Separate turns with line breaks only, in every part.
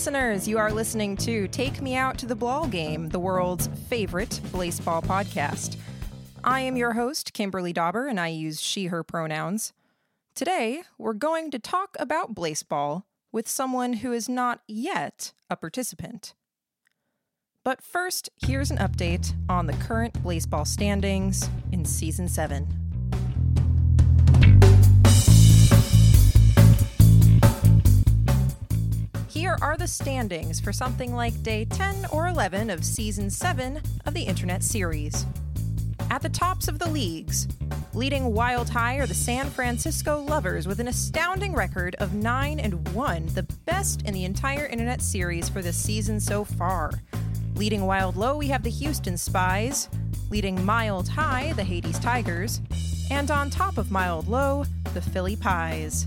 listeners. You are listening to Take Me Out to the Ball Game, the world's favorite baseball podcast. I am your host, Kimberly Dauber, and I use she, her pronouns. Today, we're going to talk about baseball with someone who is not yet a participant. But first, here's an update on the current baseball standings in Season 7. Here are the standings for something like day 10 or 11 of season 7 of the internet series. At the tops of the leagues, leading wild high are the San Francisco Lovers with an astounding record of 9 and 1, the best in the entire internet series for this season so far. Leading wild low, we have the Houston Spies, leading mild high, the Hades Tigers, and on top of mild low, the Philly Pies.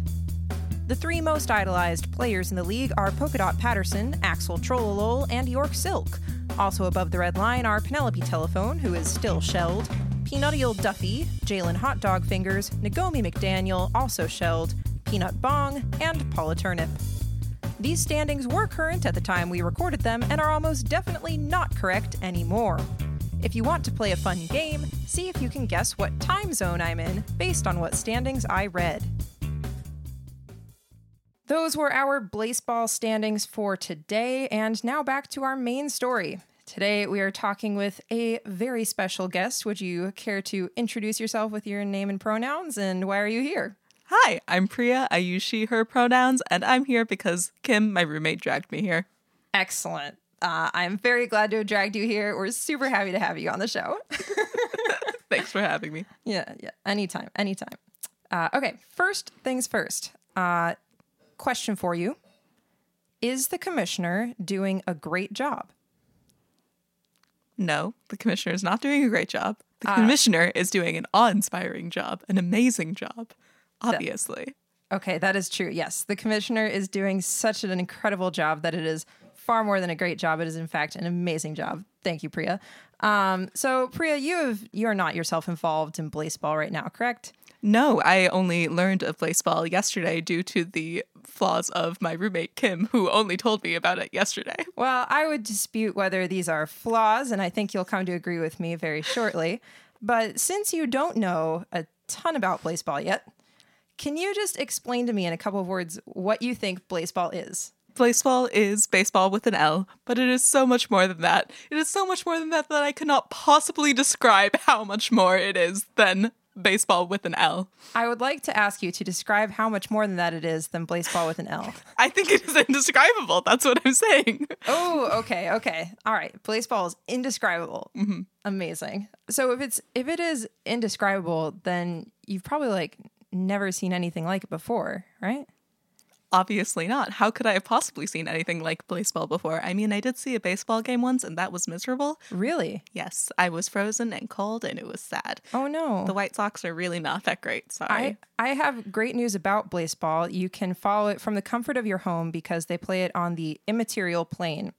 The three most idolized players in the league are Polka Dot Patterson, Axel Trollolol, and York Silk. Also above the red line are Penelope Telephone, who is still shelled, Peanutiel Duffy, Jaylen Hot Dog Fingers, Nagomi McDaniel, also shelled, Peanut Bong, and Paula Turnip. These standings were current at the time we recorded them and are almost definitely not correct anymore. If you want to play a fun game, see if you can guess what time zone I'm in based on what standings I read. Those were our baseball standings for today, and now back to our main story. Today, we are talking with a very special guest. Would you care to introduce yourself with your name and pronouns, and why are you here?
Hi, I'm Priya. I use she, her pronouns, and I'm here because Kim, my roommate, dragged me here.
Excellent. Uh, I'm very glad to have dragged you here. We're super happy to have you on the show.
Thanks for having me.
yeah, yeah. Anytime, anytime. Uh, okay, first things first. Uh, question for you Is the commissioner doing a great job?
No, the commissioner is not doing a great job. The uh, commissioner is doing an awe inspiring job, an amazing job, obviously.
okay, that is true. Yes, the commissioner is doing such an incredible job that it is far more than a great job. It is, in fact, an amazing job. Thank you, Priya. Um, so, Priya, you have you are not yourself involved in baseball right now, correct?
No, I only learned of baseball yesterday due to the flaws of my roommate Kim, who only told me about it yesterday.
Well, I would dispute whether these are flaws, and I think you'll come to agree with me very shortly. But since you don't know a ton about baseball yet, can you just explain to me in a couple of words what you think baseball is?
Blaseball is baseball with an L, but it is so much more than that. It is so much more than that that I cannot possibly describe how much more it is than baseball with an L.
I would like to ask you to describe how much more than that it is than baseball with an L.
I think it is indescribable. That's what I'm saying.
Oh, okay, okay. All right. Baseball is indescribable. Mm-hmm. Amazing. So if it's if it is indescribable, then you've probably like never seen anything like it before, right?
Obviously not. How could I have possibly seen anything like baseball before? I mean, I did see a baseball game once and that was miserable.
Really?
Yes. I was frozen and cold and it was sad.
Oh no.
The White Sox are really not that great. Sorry.
I, I have great news about baseball. You can follow it from the comfort of your home because they play it on the immaterial plane.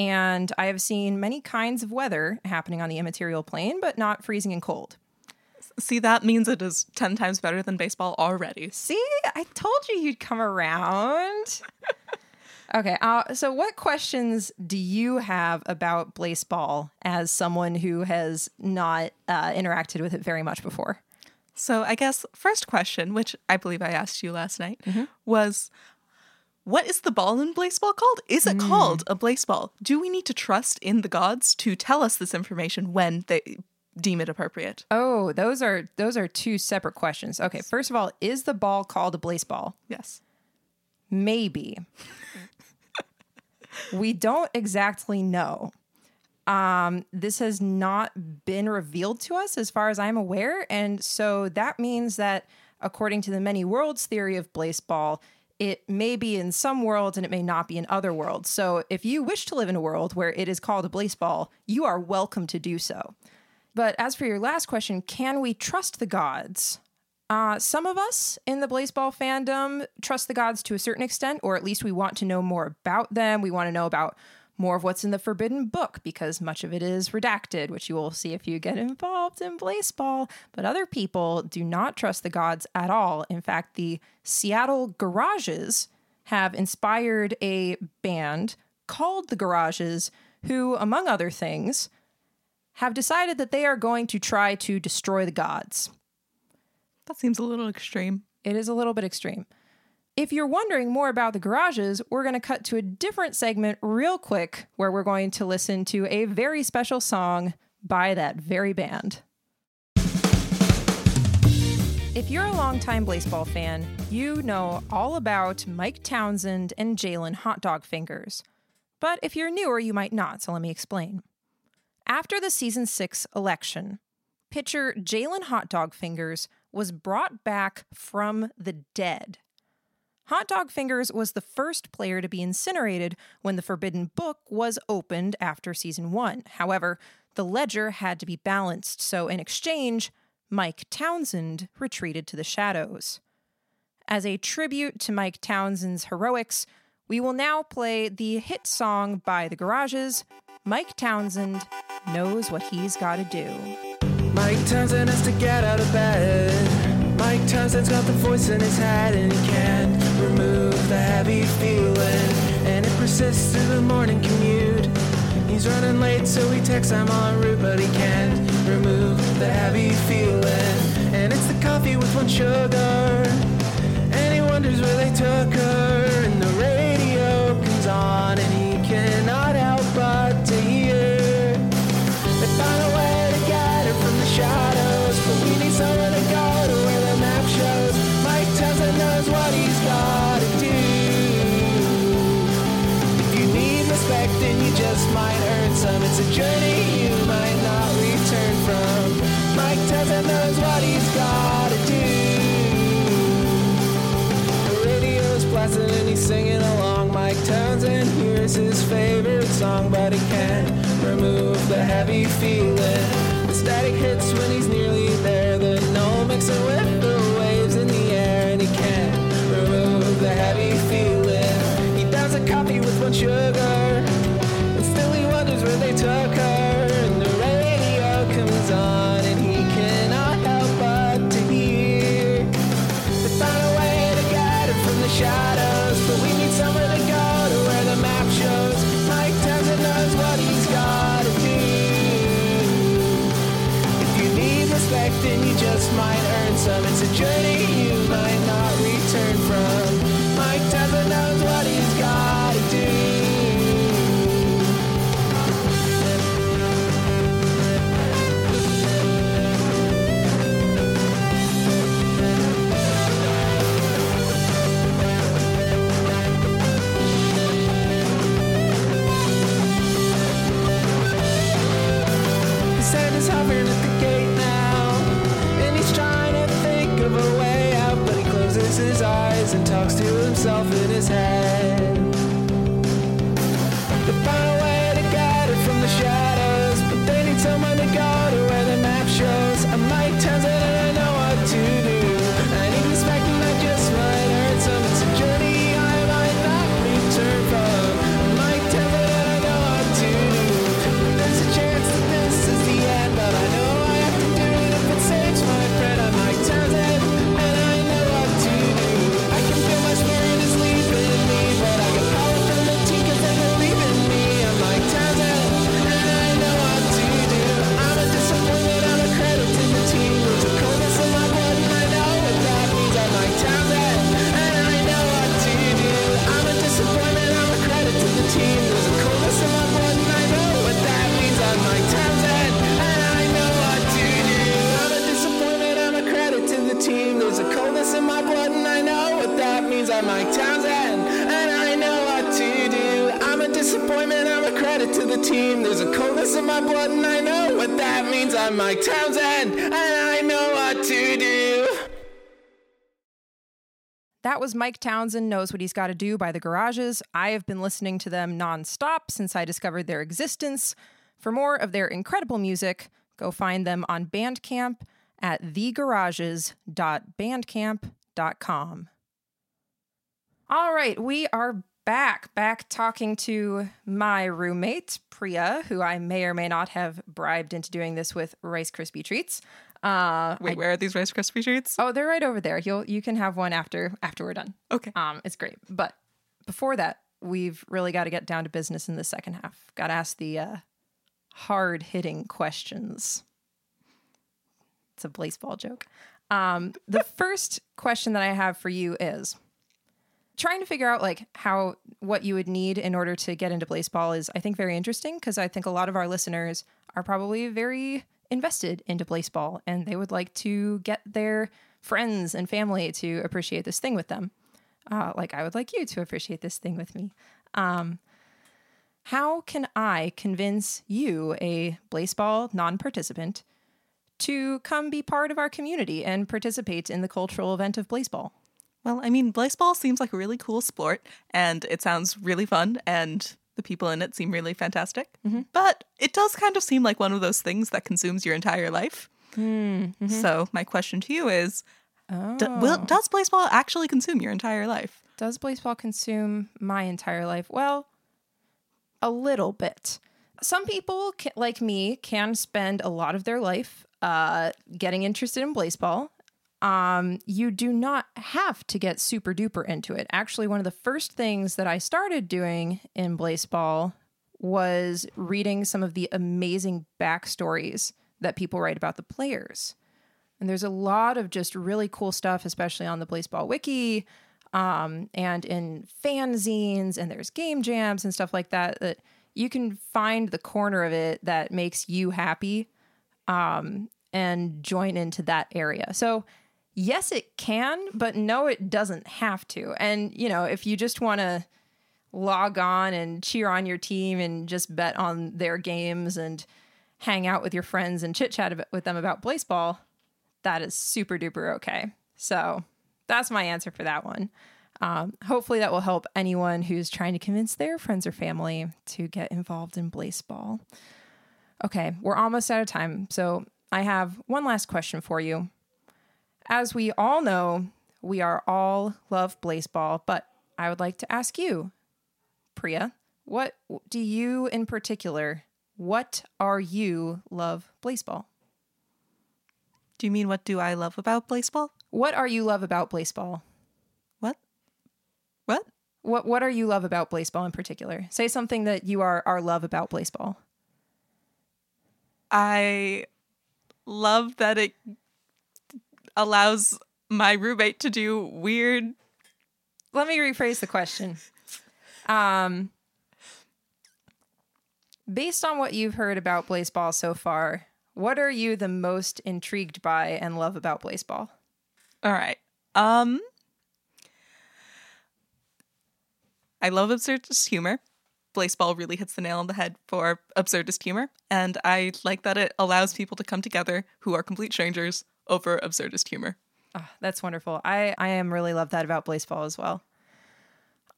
And I have seen many kinds of weather happening on the immaterial plane, but not freezing and cold.
See, that means it is 10 times better than baseball already.
See, I told you you'd come around. okay, uh, so what questions do you have about baseball as someone who has not uh, interacted with it very much before?
So, I guess first question, which I believe I asked you last night, mm-hmm. was what is the ball in baseball called? Is it mm. called a baseball? Do we need to trust in the gods to tell us this information when they deem it appropriate?
Oh, those are those are two separate questions. Okay, first of all, is the ball called a baseball?
Yes.
Maybe. we don't exactly know. Um, this has not been revealed to us as far as I'm aware. And so that means that according to the many worlds theory of baseball, it may be in some worlds and it may not be in other worlds. So if you wish to live in a world where it is called a baseball, you are welcome to do so. But as for your last question, can we trust the gods? Uh, some of us in the baseball fandom trust the gods to a certain extent, or at least we want to know more about them. We want to know about more of what's in the Forbidden Book because much of it is redacted, which you will see if you get involved in baseball. But other people do not trust the gods at all. In fact, the Seattle Garages have inspired a band called the Garages, who, among other things, have decided that they are going to try to destroy the gods.
That seems a little extreme.
It is a little bit extreme. If you're wondering more about the garages, we're going to cut to a different segment real quick where we're going to listen to a very special song by that very band. If you're a longtime baseball fan, you know all about Mike Townsend and Jaylen Hot Dog Fingers. But if you're newer, you might not, so let me explain. After the season six election, pitcher Jaylen Hot Dog Fingers was brought back from the dead. Hot Dog Fingers was the first player to be incinerated when the Forbidden Book was opened after season one. However, the ledger had to be balanced, so in exchange, Mike Townsend retreated to the shadows. As a tribute to Mike Townsend's heroics, we will now play the hit song by the Garages Mike Townsend Knows What He's Gotta Do.
Mike Townsend has to get out of bed. Mike Townsend's got the voice in his head and he can't remove the heavy feeling. And it persists through the morning commute. He's running late, so he texts I'm en route, but he can't remove the heavy feeling. And it's the coffee with one sugar. Knows what he's gotta do. The radio's blasting and he's singing along. Mike Townsend hears his favorite song, but he can't remove the heavy feeling. The static hits when he's nearly there. The no mixing with the waves in the air, and he can't remove the heavy feeling. He does a coffee with one sugar, and still he wonders where they took her. His eyes and talks to himself in his head. I'm Mike Townsend and I know what to do. That
was Mike Townsend Knows What He's Got to Do by The Garages. I have been listening to them nonstop since I discovered their existence. For more of their incredible music, go find them on Bandcamp at thegarages.bandcamp.com. All right, we are back, back talking to my roommate, Priya, who I may or may not have bribed into doing this with Rice Krispie treats. Uh,
Wait, where are these Rice Krispie treats?
Oh, they're right over there. You'll you can have one after after we're done.
Okay.
Um, it's great. But before that, we've really got to get down to business in the second half. Got to ask the uh, hard hitting questions. It's a baseball joke. Um, the first question that I have for you is trying to figure out like how what you would need in order to get into baseball is I think very interesting because I think a lot of our listeners are probably very invested into baseball and they would like to get their friends and family to appreciate this thing with them. Uh, like I would like you to appreciate this thing with me. Um, how can I convince you, a baseball non-participant, to come be part of our community and participate in the cultural event of baseball?
Well, I mean, baseball seems like a really cool sport, and it sounds really fun, and the people in it seem really fantastic. But it does kind of seem like one of those things that consumes your entire life. So, my question to you is d- will, Does baseball actually consume your entire life?
Does baseball consume my entire life? Well, a little bit. Some people, like me, can spend a lot of their life uh, getting interested in baseball. Um, you do not have to get super duper into it. Actually, one of the first things that I started doing in baseball was reading some of the amazing backstories that people write about the players. And there's a lot of just really cool stuff, especially on the Baseball Wiki um, and in fanzines, and there's game jams and stuff like that. That you can find the corner of it that makes you happy um, and join into that area. So, yes, it can, but no, it doesn't have to. And, you know, if you just want to log on and cheer on your team and just bet on their games and hang out with your friends and chit chat with them about baseball, that is super duper okay. So that's my answer for that one. Um, hopefully, that will help anyone who's trying to convince their friends or family to get involved in baseball. Okay, we're almost out of time. So I have one last question for you. As we all know, we are all love baseball, but I would like to ask you, Priya, what do you in particular, what are you love baseball?
Do you mean what do I love about baseball?
What are you love about baseball?
What? What?
What what are you love about baseball in particular? Say something that you are are love about baseball.
I love that it allows my roommate to do weird.
Let me rephrase the question. Um based on what you've heard about baseball so far, what are you the most intrigued by and love about baseball?
All right. Um I love absurdist humor. Baseball really hits the nail on the head for absurdist humor, and I like that it allows people to come together who are complete strangers over absurdist humor.
Ah, that's wonderful. I, I am really love that about baseball as well.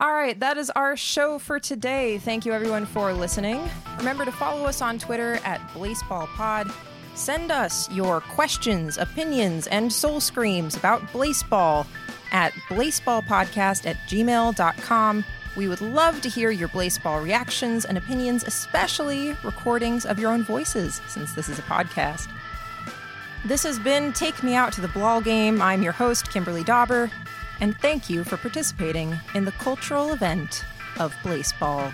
All right, that is our show for today. Thank you everyone for listening. Remember to follow us on Twitter at BlazeBallPod. Send us your questions, opinions, and soul screams about baseball at blazeballpodcast at gmail.com. We would love to hear your baseball reactions and opinions, especially recordings of your own voices, since this is a podcast. This has been Take Me Out to the Ball Game. I'm your host, Kimberly Dauber, and thank you for participating in the cultural event of baseball.